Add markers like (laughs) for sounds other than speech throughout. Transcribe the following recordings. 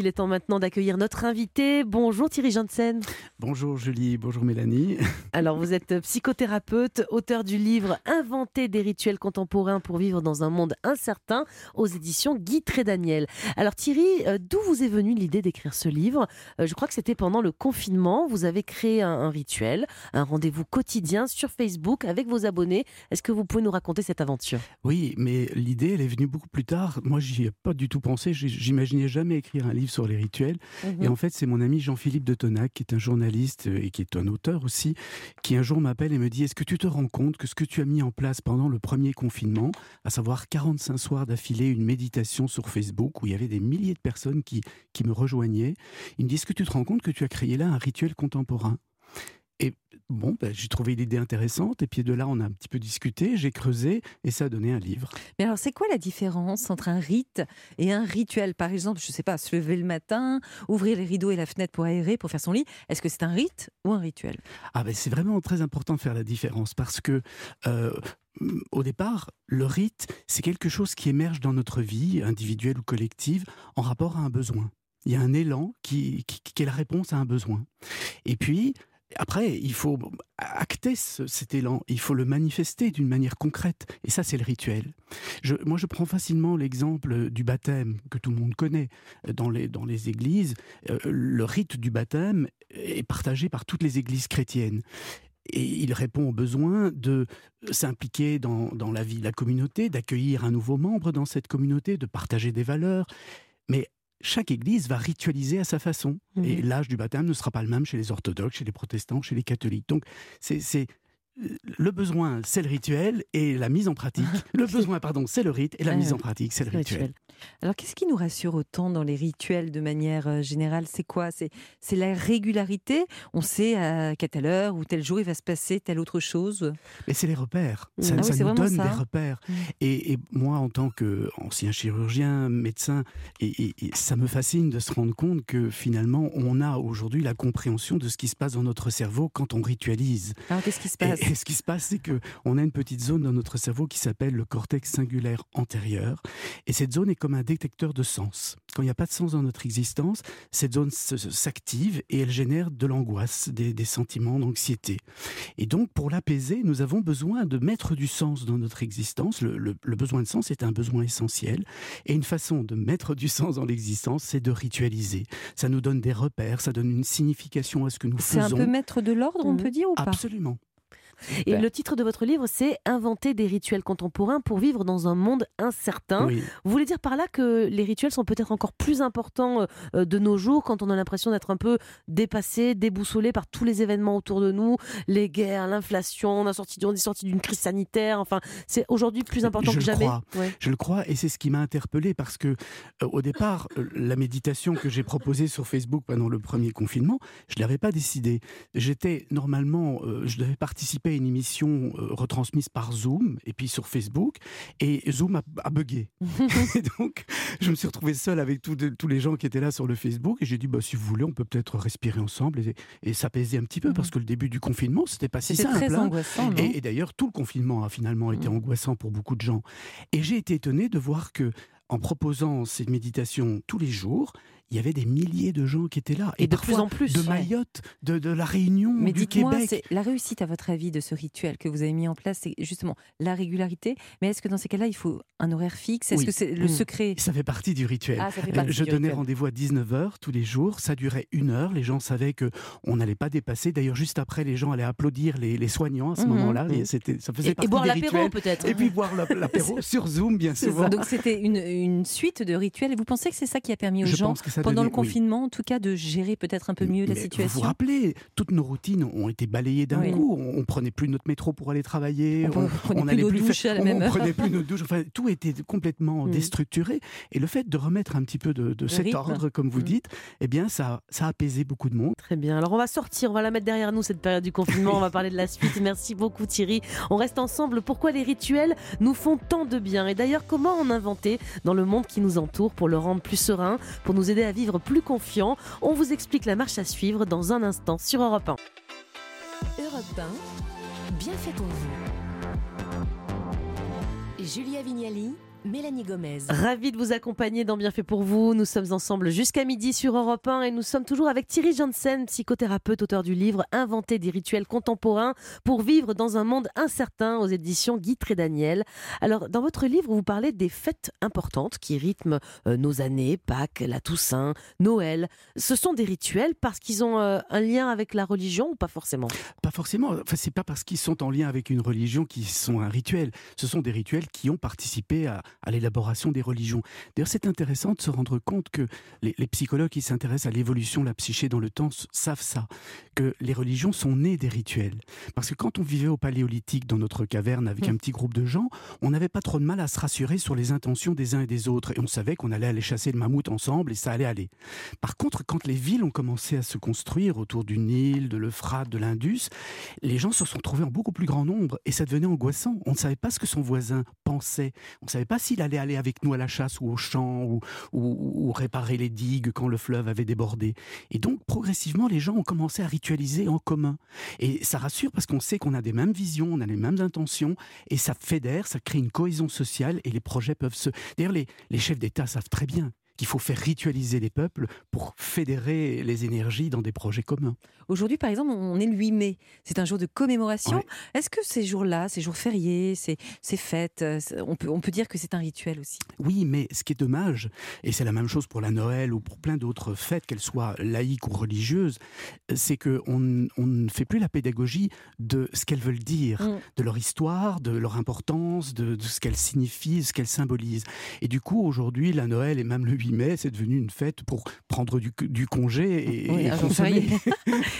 qu'il est temps maintenant d'accueillir notre invité. Bonjour Thierry Janssen. Bonjour Julie, bonjour Mélanie. (laughs) Alors vous êtes psychothérapeute, auteur du livre Inventer des rituels contemporains pour vivre dans un monde incertain aux éditions Guy Trédaniel. Alors Thierry, euh, d'où vous est venue l'idée d'écrire ce livre? Euh, Je crois que c'était pendant le confinement. Vous avez créé un, un rituel, un rendez-vous quotidien sur Facebook avec vos abonnés. Est-ce que vous pouvez nous raconter cette aventure? Oui, mais l'idée, elle est venue beaucoup plus tard. Moi, j'y ai pas du tout pensé. J'imaginais jamais écrire un livre sur les rituels. Et Mhm. en fait, c'est mon ami Jean-Philippe de Tonac, qui est un journaliste euh, et qui est un auteur aussi, qui un jour m'appelle et me dit Est-ce que tu te rends compte que ce que tu as mis en place pendant le premier confinement, à savoir 45 soirs d'affilée, une méditation sur Facebook où il y avait des milliers de personnes qui, qui me rejoignaient, il me dit Est-ce que tu te rends compte que tu as créé là un rituel contemporain? Et bon, ben, j'ai trouvé l'idée intéressante, et puis de là, on a un petit peu discuté, j'ai creusé, et ça a donné un livre. Mais alors, c'est quoi la différence entre un rite et un rituel? Par exemple, je ne sais pas, se lever le matin, ouvrir les rideaux et la fenêtre pour aérer, pour faire son lit. Est-ce que c'est un rite ou un rituel? Ah ben c'est vraiment très important de faire la différence, parce que euh, au départ, le rite, c'est quelque chose qui émerge dans notre vie, individuelle ou collective, en rapport à un besoin. Il y a un élan qui, qui, qui est la réponse à un besoin. Et puis, après, il faut acter ce- cet élan, il faut le manifester d'une manière concrète. Et ça, c'est le rituel. Moi, je prends facilement l'exemple du baptême, que tout le monde connaît. Dans les, dans les églises, euh, le rite du baptême est partagé par toutes les églises chrétiennes. Et il répond au besoin de s'impliquer dans, dans la vie de la communauté, d'accueillir un nouveau membre dans cette communauté, de partager des valeurs. Mais chaque église va ritualiser à sa façon. Mhm. Et l'âge du baptême ne sera pas le même chez les orthodoxes, chez les protestants, chez les catholiques. Donc, c'est. Le besoin, c'est le rituel et la mise en pratique. (laughs) Le besoin, pardon, c'est le rite et la Ah, mise en pratique, c'est le rituel. rituel. Alors, qu'est-ce qui nous rassure autant dans les rituels de manière euh, générale? C'est quoi? C'est la régularité? On sait à qu'à telle heure ou tel jour il va se passer telle autre chose? Mais c'est les repères. Ça, Ah ça nous donne ça. des repères. Mm. Et, et moi, en tant qu'ancien chirurgien, médecin, et, et- et ça me fascine de se rendre compte que finalement, on a aujourd'hui la compréhension de ce qui se passe dans notre cerveau quand on ritualise. Alors, qu'est-ce qui se passe? Et ce qui se passe, c'est que on a une petite zone dans notre cerveau qui s'appelle le cortex singulaire antérieur. Et cette zone est comme un détecteur de sens. Quand il n'y a pas de sens dans notre existence, cette zone s'active et elle génère de l'angoisse, des, des sentiments d'anxiété. Et donc, pour l'apaiser, nous avons besoin de mettre du sens dans notre existence. Le, le- le besoin de sens est un besoin essentiel. Et une façon de mettre du sens dans l'existence, c'est de ritualiser. Ça nous donne des repères, ça donne une signification à ce que nous C'est un faisons. peu mettre de l'ordre, on peut dire, ou pas? Absolument. Et le titre de votre livre, c'est Inventer des rituels contemporains pour vivre dans un monde incertain. Oui. Vous voulez dire par là que les rituels sont peut-être encore plus importants euh, de nos jours quand on a l'impression d'être un peu dépassé, déboussolé par tous les événements autour de nous, les guerres, l'inflation, on, a sorti- on est sorti d'une crise sanitaire, enfin, c'est aujourd'hui plus important Je que le jamais. crois. Ouais. Je le crois et c'est ce qui m'a interpellé parce que euh, au départ, euh, la méditation que j'ai proposée sur Facebook pendant le premier confinement, je ne l'avais pas décidé. J'étais normalement, euh, je devais participer à une émission euh, retransmise par Zoom et puis sur Facebook et Zoom a, a bugué. (laughs) et donc, je me suis retrouvé seul avec tous les gens qui étaient là sur le Facebook et j'ai dit, bah, si vous voulez, on peut peut-être respirer ensemble et, et s'apaiser un petit peu Mhm. parce que le début du confinement, c'était pas si simple. très hein. angoissant, Et, et d'ailleurs, tout le confinement a finalement été Mm. angoissant pour beaucoup de gens. Et j'ai été étonné de voir que, en proposant ces méditations tous les jours, il y avait des milliers de gens qui étaient là. Et de plus en plus. De Ouais. Mayotte, de, de la Réunion, Mais du dites-moi, Québec. c'est la réussite, à votre avis, de ce rituel que vous avez mis en place, c'est justement la régularité. Mais est-ce que dans ces cas-là, il faut un horaire fixe? Est-ce Oui. que c'est le Mm. secret? Ça fait partie du rituel. Ah, ça fait partie Je du donnais rendez-vous à 19h tous les jours. Ça durait une heure. Les gens savaient que on n'allait pas dépasser. D'ailleurs, juste après, les gens allaient applaudir les, les soignants à ce Mhm. moment-là. Mhm. Et c'était, ça faisait Et, partie et boire l'apéro peut-être. Et puis boire la- l'apéro (laughs) sur Zoom, bien souvent. ça. Donc c'était une, une suite de rituels. Et vous pensez que c'est ça qui a permis aux Je gens, ça pendant le oui. confinement, en tout cas, de gérer peut-être un peu mieux la situation Vous vous rappelez, toutes nos routines ont été balayées d'un Oui. coup. On, on prenait plus notre métro pour aller travailler. On prenait plus n'allait nos faire- douches à la on- même on heure. prenait plus nos douches. Enfin, tout était complètement Mm. déstructuré. Et le fait de remettre un petit peu de, de cet rythme. ordre, comme vous Mm. dites, eh bien, ça, ça a apaisé beaucoup de monde. Très bien. Alors on va sortir, on va la mettre derrière nous cette période du confinement. on va parler de la suite. (laughs) Merci beaucoup Thierry. On reste ensemble. Pourquoi les rituels nous font tant de bien? Et d'ailleurs, comment en inventer dans le monde qui nous entoure pour le rendre plus serein, pour nous aider à vivre plus confiant On vous explique la marche à suivre dans un instant sur Europe 1. Europe 1, bien fait pour vous. Julia Vignali Mélanie Gomez. Ravi de vous accompagner dans Bienfait pour vous. Nous sommes ensemble jusqu'à midi sur Europe 1 et nous sommes toujours avec Thierry Janssen, psychothérapeute, auteur du livre Inventer des rituels contemporains pour vivre dans un monde incertain aux éditions Guy Daniel. Alors, dans votre livre, vous parlez des fêtes importantes qui rythment euh, nos années, Pâques, la Toussaint, Noël. Ce sont des rituels parce qu'ils ont euh, un lien avec la religion ou pas forcément? Pas forcément. Enfin, c'est pas parce qu'ils sont en lien avec une religion qu'ils sont un rituel. Ce sont des rituels qui ont participé à, à l'élaboration des religions. D'ailleurs, c'est intéressant de se rendre compte que les, les psychologues qui s'intéressent à l'évolution de la psyché dans le temps savent ça, que les religions sont nées des rituels. Parce que quand on vivait au paléolithique dans notre caverne avec un petit groupe de gens, on n'avait pas trop de mal à se rassurer sur les intentions des uns et des autres. Et on savait qu'on allait aller chasser le mammouth ensemble et ça allait aller. Par contre, quand les villes ont commencé à se construire autour du Nil, de l'Euphrate, de l'Indus, les gens se sont trouvés en beaucoup plus grand nombre et ça devenait angoissant. On ne savait pas ce que son voisin pensait. On ne savait pas s'il allait aller avec nous à la chasse ou au champ ou, ou- ou réparer les digues quand le fleuve avait débordé. Et donc, progressivement, les gens ont commencé à ritualiser en commun. Et ça rassure parce qu'on sait qu'on a des mêmes visions, on a les mêmes intentions et ça fédère, ça crée une cohésion sociale et les projets peuvent se... D'ailleurs, les, les chefs d'État savent très bien qu'il faut faire ritualiser les peuples pour fédérer les énergies dans des projets communs. Aujourd'hui, par exemple, on est le 8 mai. C'est un jour de commémoration. Ouais. Est-ce que ces jours-là, ces jours fériés, ces, ces fêtes, euh, on peut, on peut dire que c'est un rituel aussi? Oui, mais ce qui est dommage, et c'est la même chose pour la Noël ou pour plein d'autres fêtes, qu'elles soient laïques ou religieuses, c'est qu'on on ne fait plus la pédagogie de ce qu'elles veulent dire, Mm. de leur histoire, de leur importance, de, de ce qu'elles signifient, ce qu'elles symbolisent. Et du coup, aujourd'hui, la Noël et même le 8 mai, c'est devenu une fête pour prendre du, du congé et, Oui, et un jour consommer.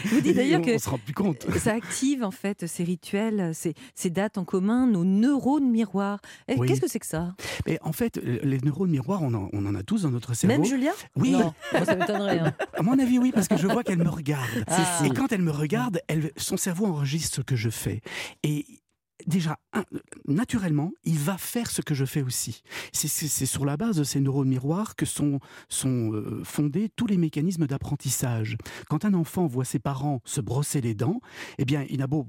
Vous (laughs) dites d'ailleurs on, que on se rend plus compte. ça active en fait ces rituels, ces, ces dates en commun, nos neurones miroirs. Oui. Qu'est-ce que c'est que ça? Mais en fait, les neurones miroirs, on en, on en a tous dans notre cerveau. Même Julien? Oui, Non, moi, ça m'étonnerait. hein. (laughs) À mon avis, oui, parce que je vois qu'elle me regarde. Ah. Et quand elle me regarde, elle, son cerveau enregistre ce que je fais. Et déjà, naturellement, il va faire ce que je fais aussi. C'est- sur la base de ces neurones miroirs que sont, sont euh, fondés tous les mécanismes d'apprentissage. Quand un enfant voit ses parents se brosser les dents, eh bien, il n'a beau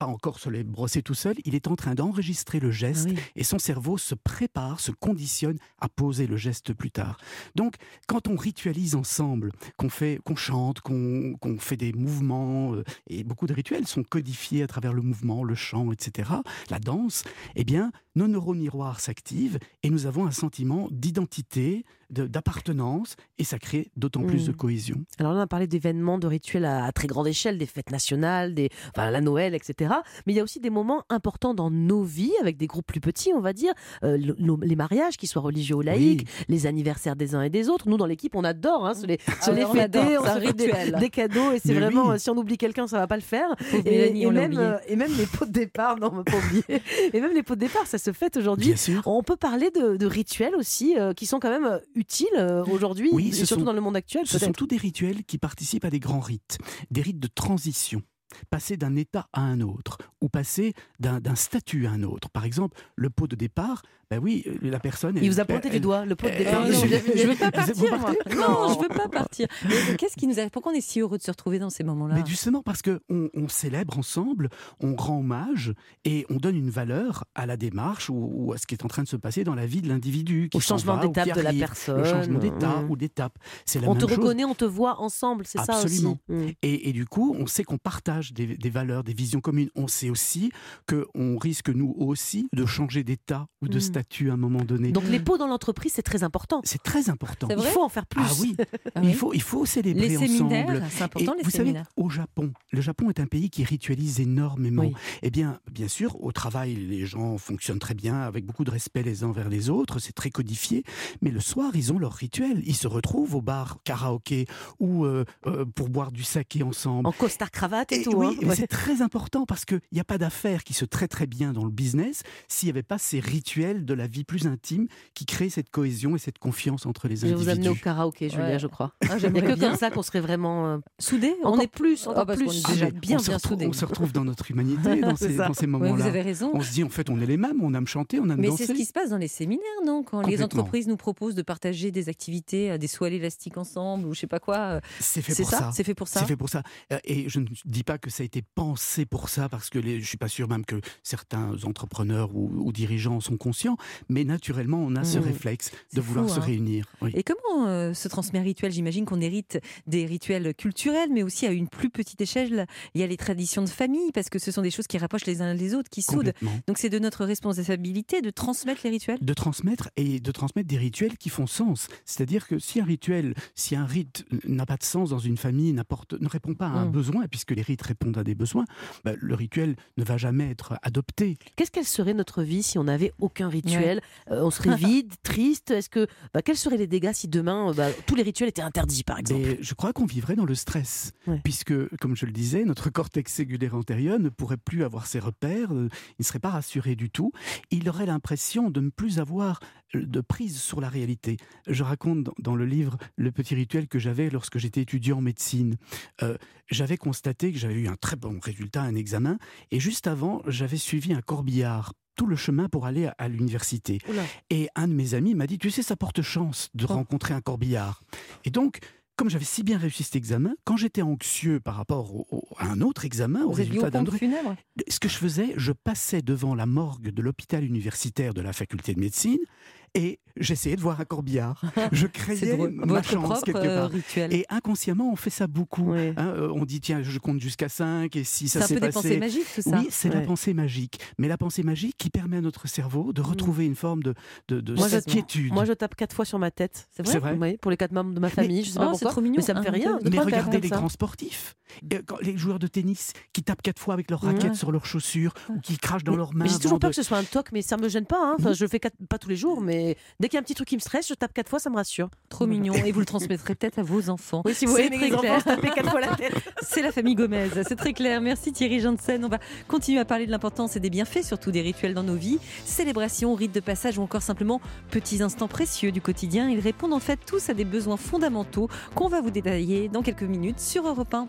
pas encore se les brosser tout seul, il est en train d'enregistrer le geste Ah oui. et son cerveau se prépare, se conditionne à poser le geste plus tard. Donc, quand on ritualise ensemble, qu'on fait, qu'on chante, qu'on qu'on fait des mouvements, euh, et beaucoup de rituels sont codifiés à travers le mouvement, le chant, etc., la danse, eh bien, nos neurones miroirs s'activent et nous avons un sentiment d'identité, de- d'appartenance, et ça crée d'autant plus de Mm. cohésion. Alors là, on a parlé d'événements, de rituels à, à très grande échelle, des fêtes nationales, des, enfin, la Noël, etc. Mais il y a aussi des moments importants dans nos vies, avec des groupes plus petits, on va dire, euh, le- le- les mariages, qu'ils soient religieux ou laïques, Oui. les anniversaires des uns et des autres. Nous, dans l'équipe, on adore hein, se les, se Ah les on fêter, on se fait des, des cadeaux, et c'est vraiment, oui. euh, si on oublie quelqu'un, ça va pas le faire. Et, Mélanie, et même, euh, et même les pots de départ, non, on va pas oublier. (laughs) Et même les pots de départ, ça se fête aujourd'hui. On peut parler de, de rituels aussi, euh, qui sont quand même euh, utiles euh, aujourd'hui, Oui, et surtout sont- dans le monde actuel. Ce sont tous des rituels qui participent à des grands rites, des rites de transition. Passer d'un état à un autre, ou passer d'un statut à un autre. Par exemple, le pot de départ, ben oui, la personne. Il elle- vous a pointé du elle- doigt le pot de départ. elle- non, je- je veux pas partir, moi. Non, je veux pas partir. Qu'est-ce qui nous a... Pourquoi on est si heureux de se retrouver dans ces moments-là? Mais justement parce que on, célèbre ensemble, on rend hommage et on donne une valeur à la démarche ou, ou à ce qui est en train de se passer dans la vie de l'individu. Au changement d'étape de la personne. Le changement d'état Mm. ou d'étape. On même te chose. reconnaît, on te voit ensemble, c'est ça Absolument. aussi. Mm. Et, et du coup, on sait qu'on partage des, des valeurs, des visions communes. On sait aussi qu'on risque, nous aussi, de changer d'état ou de Mm. statut à un moment donné. Donc les pots dans l'entreprise, c'est très important. c'est très important. Il faut en faire plus. Ah oui, Ah il, oui. faut, il faut célébrer Les ensemble. séminaires, c'est Et important les vous savez, au Japon, le Japon est un pays qui ritualise énormément. Oui. Eh bien, bien sûr, au travail, les gens fonctionnent très bien, avec beaucoup de respect les uns vers les autres, c'est très codifié. Mais le soir, ils ont leur rituel. Ils se retrouvent au bar karaoké ou euh, euh, pour boire du saké ensemble. En costard cravate et, Et tout. Oui, hein. mais Ouais. c'est très important parce qu'il n'y a pas d'affaires qui se traient très bien dans le business s'il n'y avait pas ces rituels de la vie plus intime qui créent cette cohésion et cette confiance entre les Je vais individus. vous amener au karaoké, Julia, Ouais. je crois. Ah, Il n'y a j'aimerais que bien. comme ça qu'on serait vraiment euh, Soudés encore On est plus, Ah, encore plus. est déjà mais bien, on bien soudés. On se retrouve dans notre humanité (laughs) dans ces, Ouais, moments-là. vous avez raison. On se dit en fait on est les mêmes, on aime chanter, on aime Mais danser. c'est ce qui se passe dans les séminaires, non? Quand les entreprises nous proposent de partager des activités, euh, des sauts à l'élastique ensemble ou je sais pas quoi. euh, C'est fait pour ça, ça. C'est fait pour ça? C'est fait pour ça. Et je ne dis pas que ça a été pensé pour ça, parce que les, je suis pas sûr même que certains entrepreneurs ou, ou dirigeants sont conscients, mais naturellement, on a ce Mmh. réflexe de vouloir fou, se hein. réunir. Oui. Et comment euh, se transmet un rituel? J'imagine qu'on hérite des rituels culturels, mais aussi à une plus petite échelle, il y a les traditions de famille, parce que ce sont des choses qui rapprochent les uns les autres, qui soudent. Donc c'est de notre responsabilité de transmettre les rituels? de transmettre et de transmettre des rituels qui font sens. C'est-à-dire que si un rituel, si un rite n'a pas de sens dans une famille, n'apporte, ne répond pas à un Mm. besoin, puisque les rites répondent à des besoins, bah, le rituel ne va jamais être adopté. Qu'est-ce qu'elle serait notre vie si on n'avait aucun rituel Euh, On serait (laughs) vide, triste? Est-ce que bah, quels seraient les dégâts si demain bah, tous les rituels étaient interdits, par exemple? Mais je crois qu'on vivrait dans le stress, Ouais. puisque, comme je le disais, notre cortex cellulaire antérieur ne pourrait plus avoir ses repères, euh, il ne serait pas rassuré du tout, il aurait l'impression de ne plus avoir euh, de prise sur la réalité. Je raconte dans- le livre le petit rituel que j'avais lorsque j'étais étudiant en médecine. Euh, j'avais constaté que j'avais eu un très bon résultat à un examen, et juste avant, j'avais suivi un corbillard tout le chemin pour aller à- à l'université. Et un de mes amis m'a dit, tu sais, ça porte chance de Oh. rencontrer un corbillard. Et donc, comme j'avais si bien réussi cet examen, quand j'étais anxieux par rapport au- au- à un autre examen, au Vous lié résultat au d'un funèbre ce que je faisais, je passais devant la morgue de l'hôpital universitaire de la faculté de médecine et j'essayais de voir un corbillard. Je (laughs) C'est créais ma Votre chance quelque euh, part. rituel. Et inconsciemment, on fait ça beaucoup. Ouais. hein. Euh, on dit, tiens, je compte jusqu'à 5 et si C'est ça un s'est peu des passé... pensées magiques, tout ça. Oui, c'est la pensée magique. Mais la pensée magique qui permet à notre cerveau de retrouver une forme de, de, de Moi, quiétude. Moi, je tape quatre fois sur ma tête. C'est C'est vrai vrai Oui, pour les quatre membres de ma famille, je sais pas Oh, c'est pourquoi. trop mignon. Mais ça me fait Un rien. Mais regardez les grands sportifs, Euh, les joueurs de tennis qui tapent quatre fois avec leurs raquettes sur leurs chaussures ou qui crachent dans Mais- leurs mains. mais J'ai toujours peur que ce soit un toc, mais ça me gêne pas. hein. Enfin, je le fais pas tous les jours, mais dès qu'il y a un petit truc qui me stresse, je tape quatre fois, ça me rassure. Trop mignon. Et vous le transmettrez peut-être à vos enfants. Oui, si vous voulez, très mes clair. quatre fois la (laughs) tête. C'est la famille Gomez, c'est très clair. Merci Thierry Janssen. On va continuer à parler de l'importance et des bienfaits, surtout des rituels dans nos vies. Célébrations, rites de passage ou encore simplement petits instants précieux du quotidien. Ils répondent en fait tous à des besoins fondamentaux qu'on va vous détailler dans quelques minutes sur Europe 1.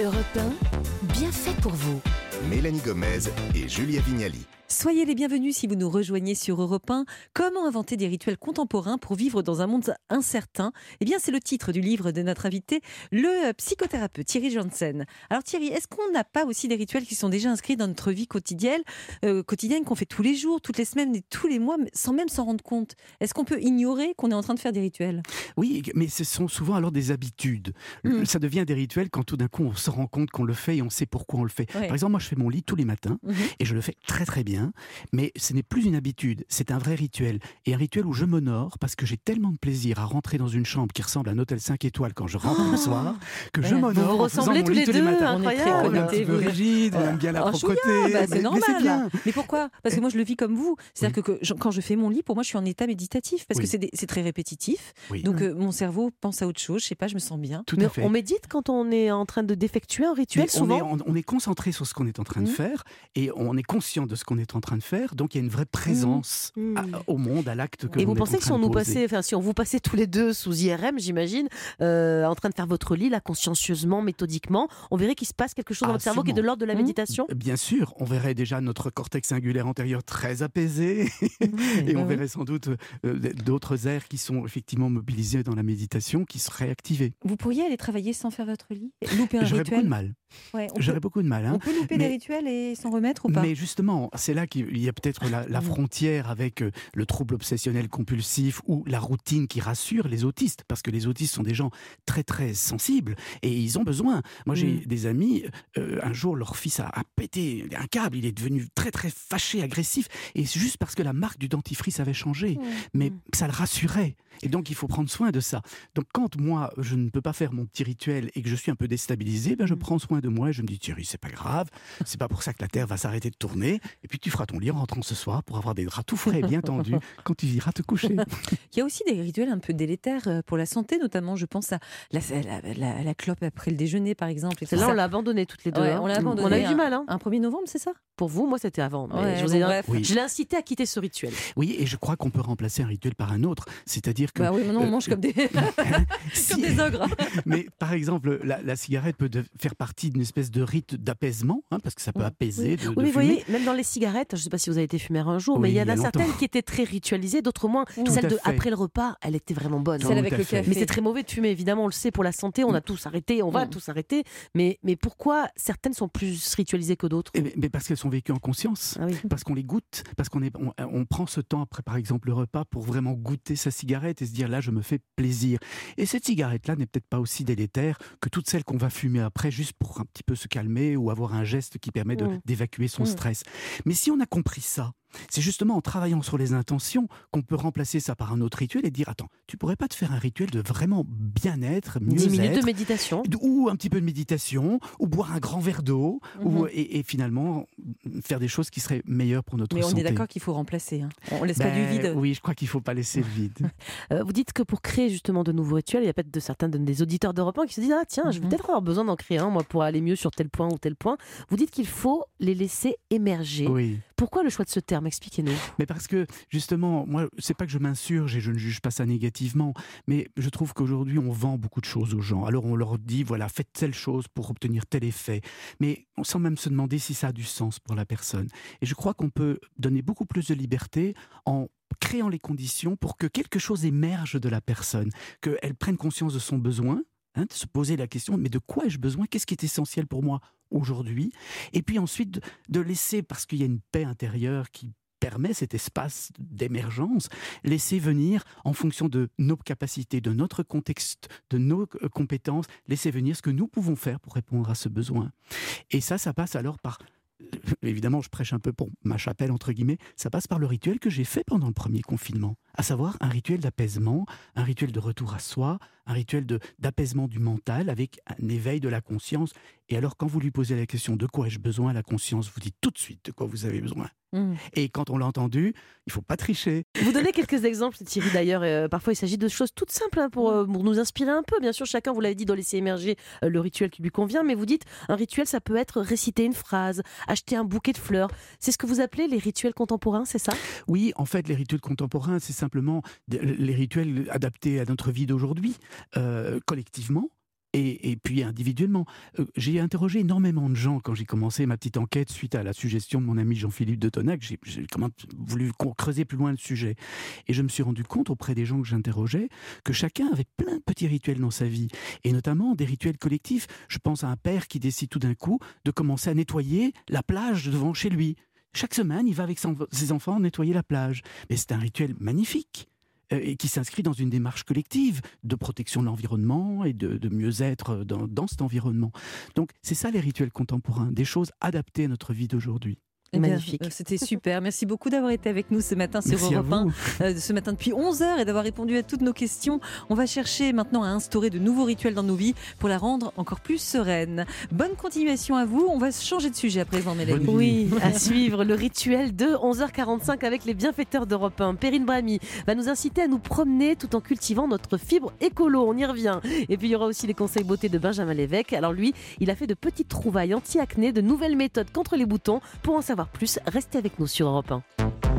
Europe 1, bien fait pour vous. Mélanie Gomez et Julia Vignali. Soyez les bienvenus si vous nous rejoignez sur Europe 1. Comment inventer des rituels contemporains pour vivre dans un monde incertain? Eh bien, c'est le titre du livre de notre invité, le euh, psychothérapeute Thierry Janssen. Alors Thierry, est-ce qu'on n'a pas aussi des rituels qui sont déjà inscrits dans notre vie quotidienne, euh, quotidienne qu'on fait tous les jours, toutes les semaines et tous les mois, sans même s'en rendre compte? Est-ce qu'on peut ignorer qu'on est en train de faire des rituels? Oui, mais ce sont souvent alors des habitudes. Mm. Ça devient des rituels quand tout d'un coup on se rend compte qu'on le fait et on sait pourquoi on le fait. Ouais. Par exemple, moi je fais mon lit tous les matins Mhm. et je le fais très très bien, mais ce n'est plus une habitude, c'est un vrai rituel. Et un rituel où je m'honore parce que j'ai tellement de plaisir à rentrer dans une chambre qui ressemble à un hôtel 5 étoiles quand je rentre le soir que je Ouais. m'honore Vous ressemblez tous les tous les deux, matins. On est très On est un incroyable. petit peu vous. rigide, on aime bien la Un propreté. chouïa, bah, c'est mais normal. bien. Mais pourquoi? Parce que moi, je le vis comme vous. C'est-à-dire que, que je- quand je fais mon lit, pour moi, je suis en état méditatif parce Oui. que c'est très répétitif. Oui, Donc, euh, mon cerveau pense à autre chose. Je sais pas, je me sens bien. tout Mais à fait. on médite quand on est en train de d'effectuer un rituel, Mais on, souvent? est, on, on est concentré sur ce qu'on est en train de Mhm. faire et on est conscient de ce qu'on est en train de faire. Donc il y a une vraie présence Mhm. à- au monde, à l'acte que Et l'on vous pensez que si on nous passait, enfin si on vous passait tous les deux sous IRM, j'imagine, euh, en train de faire votre lit, là, consciencieusement, méthodiquement, on verrait qu'il se passe quelque chose dans Ah, votre cerveau qui est de l'ordre de la Mhm. méditation? Bien sûr, on verrait déjà notre cortex singulaire antérieur très apaisé (laughs) et on Ouais, ouais. verrait sans doute euh, d'autres aires qui sont effectivement mobilisés dans la méditation qui seraient activés. Vous pourriez aller travailler sans faire votre lit Louper un J'aurais beaucoup de rituel mal. Ouais, on, J'aurais peut, beaucoup de mal. hein. on peut louper Mais- des rituels et s'en remettre ou pas? Mais justement, c'est là qu'il y a peut-être la, la Mhm. frontière avec euh, le trouble obsessionnel compulsif ou la routine qui rassure les autistes, parce que les autistes sont des gens très très sensibles et ils ont besoin. Moi, j'ai Mhm. des amis. euh, un jour, leur fils a, a pété un câble. Il est devenu très très fâché, agressif, et c'est juste parce que la marque du dentifrice avait changé. Mais Mhm. ça le rassurait. Et donc, il faut prendre soin de ça. Donc, quand moi, je ne peux pas faire mon petit rituel et que je suis un peu déstabilisé, ben, je prends soin de moi et je me dis, Thierry, c'est pas grave. C'est pas pour ça que la Terre va s'arrêter de tourner. Et puis, tu feras ton lit en rentrant ce soir pour avoir des draps tout frais et bien tendus (laughs) quand tu iras te coucher. Il y a aussi des rituels un peu délétères euh, pour la santé, notamment, je pense à la, la, la- la clope après le déjeuner, par exemple. Celle-là, ça. on l'a abandonné toutes les deux. Ouais, hein. on l'a On a eu du hein. mal. Hein. Un 1er novembre, c'est ça? Pour vous. Moi, c'était avant. Mais Ouais, je, vous bon, ai- bref. Oui. je l'ai incité à quitter ce rituel. Oui, et je crois qu'on peut remplacer un rituel par un autre. C'est-à-dire que. Bah oui, mais non, on euh, mange comme des, (laughs) (laughs) si- comme des ogres. (laughs) Mais par exemple, la, la cigarette peut de- faire partie d'une espèce de rite d'apaisement, hein, parce que ça peut Oui. apaiser. De, Oui, de mais vous voyez, même dans les cigarettes, je ne sais pas si vous avez été fumeur un jour, Oui, mais il y en a a certaines qui étaient très ritualisées, d'autres moins. Tout Celle de après le repas, elle était vraiment bonne. Celle avec le café. Mais c'est très mauvais de fumer, évidemment, on le sait pour la santé, on a tous arrêté, on va Mm. tous arrêter. Mais, mais pourquoi certaines sont plus ritualisées que d'autres? Eh mais parce qu'elles sont vécues en conscience. Ah oui. Parce qu'on les goûte, parce qu'on est, on, on prend ce temps après, par exemple, le repas pour vraiment goûter sa cigarette et se dire là, je me fais plaisir. Et cette cigarette-là n'est peut-être pas aussi délétère que toutes celles qu'on va fumer après, juste pour un petit peu se calmer ou avoir un geste qui permet de- Mm. d'évacuer son Mm. stress. Mais si on a compris ça, c'est justement en travaillant sur les intentions qu'on peut remplacer ça par un autre rituel et dire attends, tu pourrais pas te faire un rituel de vraiment bien-être, 10 minutes de méditation. ou un petit peu de méditation, ou boire un grand verre d'eau, ou Mhm. et, et finalement faire des choses qui seraient meilleures pour notre Mais on santé. est d'accord qu'il faut remplacer. hein. On laisse pas du Ben, vide. Oui, je crois qu'il faut pas laisser le vide. (laughs) Euh, vous dites que pour créer justement de nouveaux rituels, il y a peut-être de certains de- des auditeurs d'Europe 1 qui se disent Ah, tiens, je vais Mhm. peut-être avoir besoin d'en créer un, moi, pour aller mieux sur tel point ou tel point. Vous dites qu'il faut les laisser émerger. oui, Pourquoi le choix de ce terme? Expliquez-nous. mais parce que justement, moi, c'est pas que je m'insurge et je ne juge pas ça négativement, mais je trouve qu'aujourd'hui on vend beaucoup de choses aux gens. Alors on leur dit voilà, faites telle chose pour obtenir tel effet, mais sans même se demander si ça a du sens pour la personne. Et je crois qu'on peut donner beaucoup plus de liberté en créant les conditions pour que quelque chose émerge de la personne, qu'elle prenne conscience de son besoin, hein, de se poser la question, mais de quoi ai-je besoin? Qu'est-ce qui est essentiel pour moi? Aujourd'hui Et puis ensuite, de, laisser, parce qu'il y a une paix intérieure qui permet cet espace d'émergence, laisser venir en fonction de nos capacités, de notre contexte, de nos euh, compétences, laisser venir ce que nous pouvons faire pour répondre à ce besoin. Et ça, ça passe alors par évidemment, je prêche un peu pour ma chapelle, entre guillemets, ça passe par le rituel que j'ai fait pendant le premier confinement, à savoir un rituel d'apaisement, un rituel de retour à soi, un rituel d'apaisement du mental avec un éveil de la conscience. Et alors, quand vous lui posez la question de quoi ai-je besoin, la conscience vous dit tout de suite de quoi vous avez besoin. Mmh. Et quand on l'a entendu, il faut pas tricher. Vous donnez quelques exemples, Thierry, d'ailleurs. euh, parfois, il s'agit de choses toutes simples hein, pour, euh, pour nous inspirer un peu. Bien sûr, chacun, vous l'avez dit, doit laisser émerger euh, le rituel qui lui convient. Mais vous dites, un rituel, ça peut être réciter une phrase, acheter un bouquet de fleurs. C'est ce que vous appelez les rituels contemporains, c'est ça? Oui, en fait, les rituels contemporains, c'est simplement les rituels adaptés à notre vie d'aujourd'hui, euh, collectivement. Et, et puis individuellement. Euh, j'ai interrogé énormément de gens quand j'ai commencé ma petite enquête suite à la suggestion de mon ami Jean-Philippe de Tonac. J'ai voulu creuser plus loin le sujet. Et je me suis rendu compte auprès des gens que j'interrogeais que chacun avait plein de petits rituels dans sa vie. Et notamment des rituels collectifs. Je pense à un père qui décide tout d'un coup de commencer à nettoyer la plage devant chez lui. Chaque semaine, il va avec ses enfants nettoyer la plage. Mais c'est un rituel magnifique euh, et qui s'inscrit dans une démarche collective de protection de l'environnement et de, mieux-être dans cet environnement. Donc c'est ça les rituels contemporains, des choses adaptées à notre vie d'aujourd'hui. Eh Magnifique. euh, C'était super. Merci beaucoup d'avoir été avec nous ce matin sur Merci Europe 1, vous. euh, ce matin depuis 11h et d'avoir répondu à toutes nos questions. On va chercher maintenant à instaurer de nouveaux rituels dans nos vies pour la rendre encore plus sereine. Bonne continuation à vous. On va changer de sujet à présent, Mélanie. Bonne Oui, à suivre le rituel de 11h45 avec les bienfaiteurs d'Europe 1. Perrine Brami va nous inciter à nous promener tout en cultivant notre fibre écolo. On y revient. Et puis il y aura aussi les conseils beauté de Benjamin Lévesque. Alors lui, il a fait de petites trouvailles anti-acné, de nouvelles méthodes contre les boutons. Pour en savoir plus, restez avec nous sur Europe 1.